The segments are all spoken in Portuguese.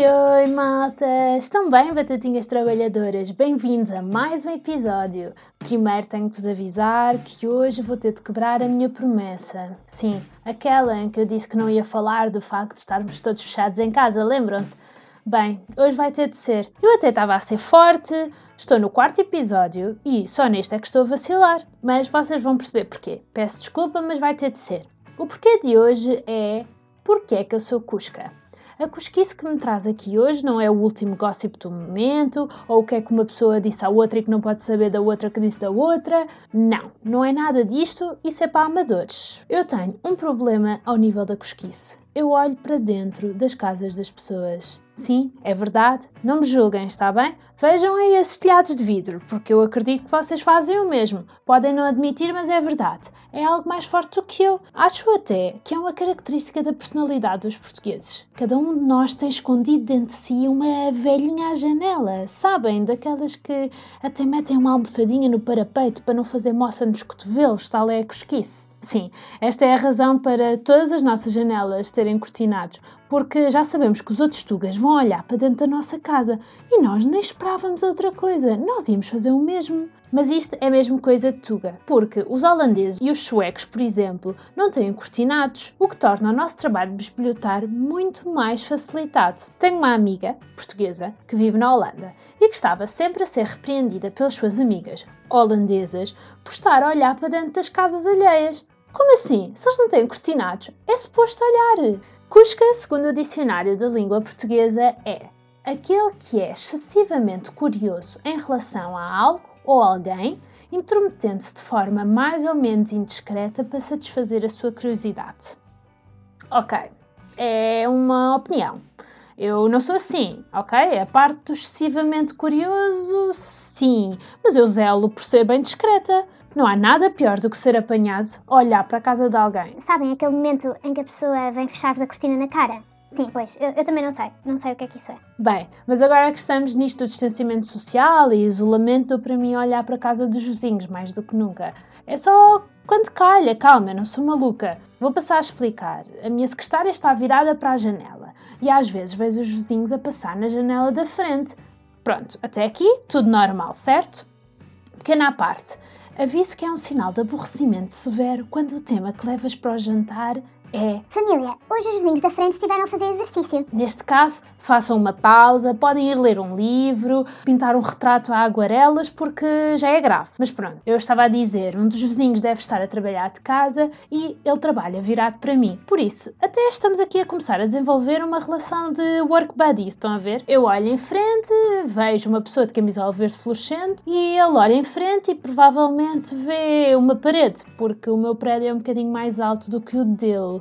Oi, malta! Estão bem, batatinhas trabalhadoras? Bem-vindos a mais um episódio. Primeiro tenho que vos avisar que hoje vou ter de quebrar a minha promessa. Sim, aquela em que eu disse que não ia falar do facto de estarmos todos fechados em casa, lembram-se? Bem, hoje vai ter de ser. Eu até estava a ser forte, estou no quarto episódio e só neste é que estou a vacilar. Mas vocês vão perceber porquê. Peço desculpa, mas vai ter de ser. O porquê de hoje é porque é que eu sou Cusca. A cosquice que me traz aqui hoje não é o último gossip do momento, ou o que é que uma pessoa disse à outra e que não pode saber da outra que disse da outra. Não, não é nada disto, isso é para amadores. Eu tenho um problema ao nível da cosquice. Eu olho para dentro das casas das pessoas. Sim, é verdade, não me julguem, está bem? Vejam aí esses telhados de vidro, porque eu acredito que vocês fazem o mesmo. Podem não admitir, mas é verdade é algo mais forte do que eu. Acho até que é uma característica da personalidade dos portugueses. Cada um de nós tem escondido dentro de si uma velhinha à janela, sabem? Daquelas que até metem uma almofadinha no parapeito para não fazer moça nos cotovelos, tal é a cosquice. Sim, esta é a razão para todas as nossas janelas terem cortinados, porque já sabemos que os outros tugas vão olhar para dentro da nossa casa e nós nem esperávamos outra coisa, nós íamos fazer o mesmo. Mas isto é mesmo coisa Tuga, porque os holandeses e os suecos, por exemplo, não têm cortinados, o que torna o nosso trabalho de bisbilhotar muito mais facilitado. Tenho uma amiga portuguesa que vive na Holanda e que estava sempre a ser repreendida pelas suas amigas holandesas por estar a olhar para dentro das casas alheias. Como assim? Se eles não têm cortinados, é suposto olhar. Cusca, segundo o dicionário da língua portuguesa, é aquele que é excessivamente curioso em relação a algo ou alguém, intrometendo-se de forma mais ou menos indiscreta para satisfazer a sua curiosidade. Ok, é uma opinião. Eu não sou assim, ok? A parte do excessivamente curioso, sim, mas eu zelo por ser bem discreta. Não há nada pior do que ser apanhado a olhar para a casa de alguém. Sabem aquele momento em que a pessoa vem fechar-vos a cortina na cara? Sim, pois, eu, eu, também não sei. Não sei o que é que isso é. Bem, mas agora que estamos nisto do distanciamento social e isolamento, dou para mim olhar para a casa dos vizinhos mais do que nunca. É só quando calha, calma, eu não sou maluca. Vou passar a explicar. A minha secretária está virada para a janela e às vezes vejo os vizinhos a passar na janela da frente. Pronto, até aqui tudo normal, certo? Pequena à parte. Aviso que é um sinal de aborrecimento severo quando o tema que levas para o jantar é. Família, hoje os vizinhos da frente estiveram a fazer exercício. Neste caso, façam uma pausa, podem ir ler um livro, pintar um retrato a aguarelas, porque já é grave. Mas pronto, eu estava a dizer, um dos vizinhos deve estar a trabalhar de casa e ele trabalha virado para mim. Por isso, até estamos aqui a começar a desenvolver uma relação de work buddy, estão a ver? Eu olho em frente, vejo uma pessoa de camisola verde fluorescente e ele olha em frente e provavelmente vê uma parede, porque o meu prédio é um bocadinho mais alto do que o dele.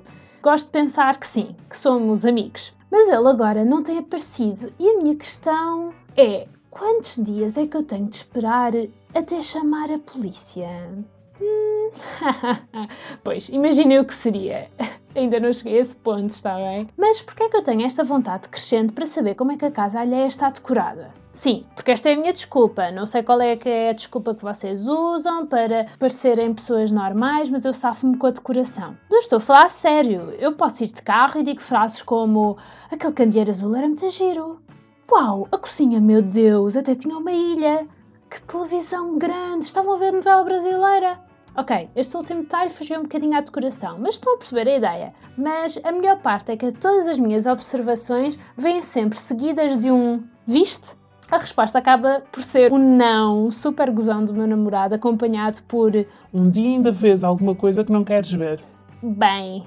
Gosto de pensar que sim, que somos amigos. Mas ele agora não tem aparecido e a minha questão é: quantos dias é que eu tenho de esperar até chamar a polícia? Hum, pois, imaginem o que seria. Ainda não cheguei a esse ponto, está bem? Mas porquê é que eu tenho esta vontade crescente para saber como é que a casa alheia está decorada? Sim, porque esta é a minha desculpa. Não sei qual é que é a desculpa que vocês usam para parecerem pessoas normais, mas eu safo-me com a decoração. Não estou a falar a sério. Eu posso ir de carro e digo frases como aquele candeeiro azul era muito giro. Uau, a cozinha, meu Deus, até tinha uma ilha. Que televisão grande! Estavam a ver novela brasileira. Ok, este último detalhe fugiu um bocadinho à decoração, mas estão a perceber a ideia. Mas a melhor parte é que todas as minhas observações vêm sempre seguidas de um viste? A resposta acaba por ser um não super gozão do meu namorado, acompanhado por um dia ainda vês alguma coisa que não queres ver. Bem,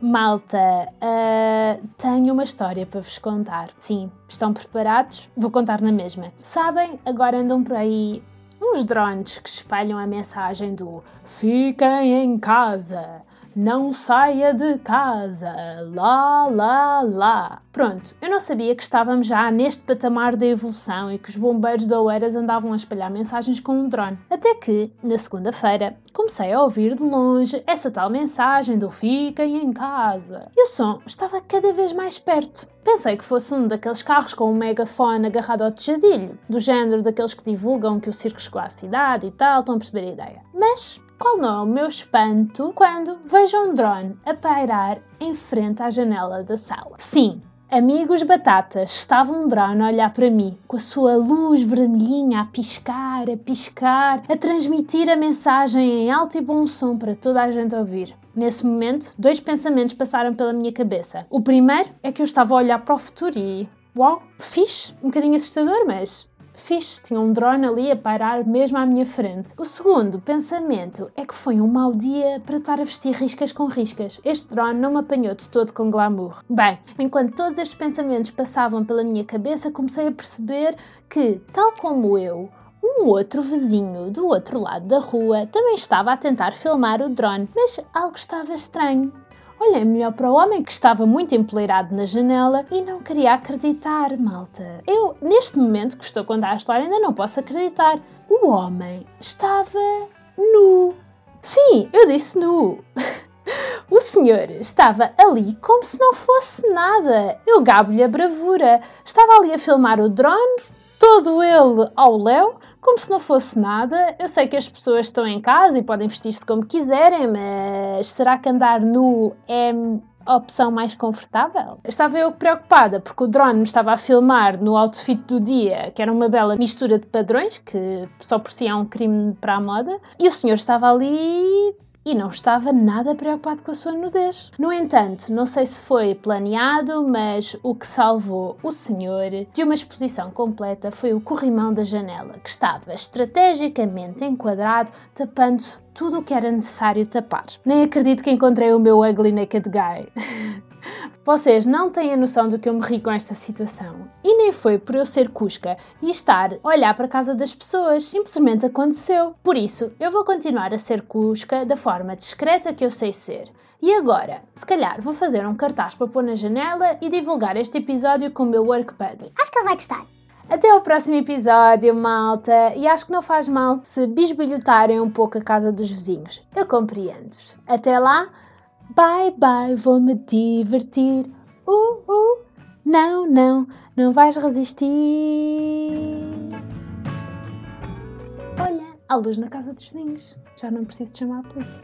malta, uh, tenho uma história para vos contar. Sim, estão preparados? Vou contar na mesma. Sabem, agora andam por aí uns drones que espalham a mensagem do Fiquem em casa, não saia de casa, lá, lá, lá. Pronto, eu não sabia que estávamos já neste patamar da evolução e que os bombeiros da Oeiras andavam a espalhar mensagens com um drone. Até que, na segunda-feira, comecei a ouvir de longe essa tal mensagem do Fiquem em casa. E o som estava cada vez mais perto. Pensei que fosse um daqueles carros com um megafone agarrado ao tejadilho, do género daqueles que divulgam que o circo chegou à cidade e tal, estão a perceber a ideia. Mas qual não é o meu espanto quando vejo um drone a pairar em frente à janela da sala? Sim, Amigos batatas, estava um drone a olhar para mim, com a sua luz vermelhinha a piscar, a piscar, a transmitir a mensagem em alto e bom som para toda a gente ouvir. Nesse momento, dois pensamentos passaram pela minha cabeça. O primeiro é que eu estava a olhar para o futuro e. Uau, fixe! Um bocadinho assustador, mas fixe, tinha um drone ali a pairar mesmo à minha frente. O segundo pensamento é que foi um mau dia para estar a vestir riscas com riscas. Este drone não me apanhou de todo com glamour. Bem, enquanto todos estes pensamentos passavam pela minha cabeça, comecei a perceber que, tal como eu, um outro vizinho do outro lado da rua também estava a tentar filmar o drone, mas algo estava estranho. Olhei melhor para o homem que estava muito empoleirado na janela e não queria acreditar, malta. Eu, neste momento que estou a contar a história, ainda não posso acreditar. O homem estava nu. Sim, eu disse nu. O senhor estava ali como se não fosse nada. Eu gabo-lhe a bravura. Estava ali a filmar o drone, todo ele ao léu, como se não fosse nada. Eu sei que as pessoas estão em casa e podem vestir-se como quiserem, mas será que andar nu é a opção mais confortável? Estava eu preocupada porque o drone me estava a filmar no outfit do dia, que era uma bela mistura de padrões, que só por si é um crime para a moda, e o senhor estava ali e não estava nada preocupado com a sua nudez. No entanto, não sei se foi planeado, mas o que salvou o senhor de uma exposição completa foi o corrimão da janela, que estava estrategicamente enquadrado, tapando tudo o que era necessário tapar. Nem acredito que encontrei o meu ugly naked guy. Vocês não têm a noção do que eu me ri com esta situação. E nem foi por eu ser cusca e estar a olhar para a casa das pessoas. Simplesmente aconteceu. Por isso, eu vou continuar a ser cusca da forma discreta que eu sei ser. E agora, se calhar vou fazer um cartaz para pôr na janela e divulgar este episódio com o meu work buddy. Acho que ele vai gostar. Até ao próximo episódio, malta! E acho que não faz mal se bisbilhotarem um pouco a casa dos vizinhos. Eu compreendo-vos. Até lá! Bye bye, vou me divertir. Uh, uh. Não, não, não vais resistir. Olha, há luz na casa dos vizinhos. Já não preciso chamar a polícia.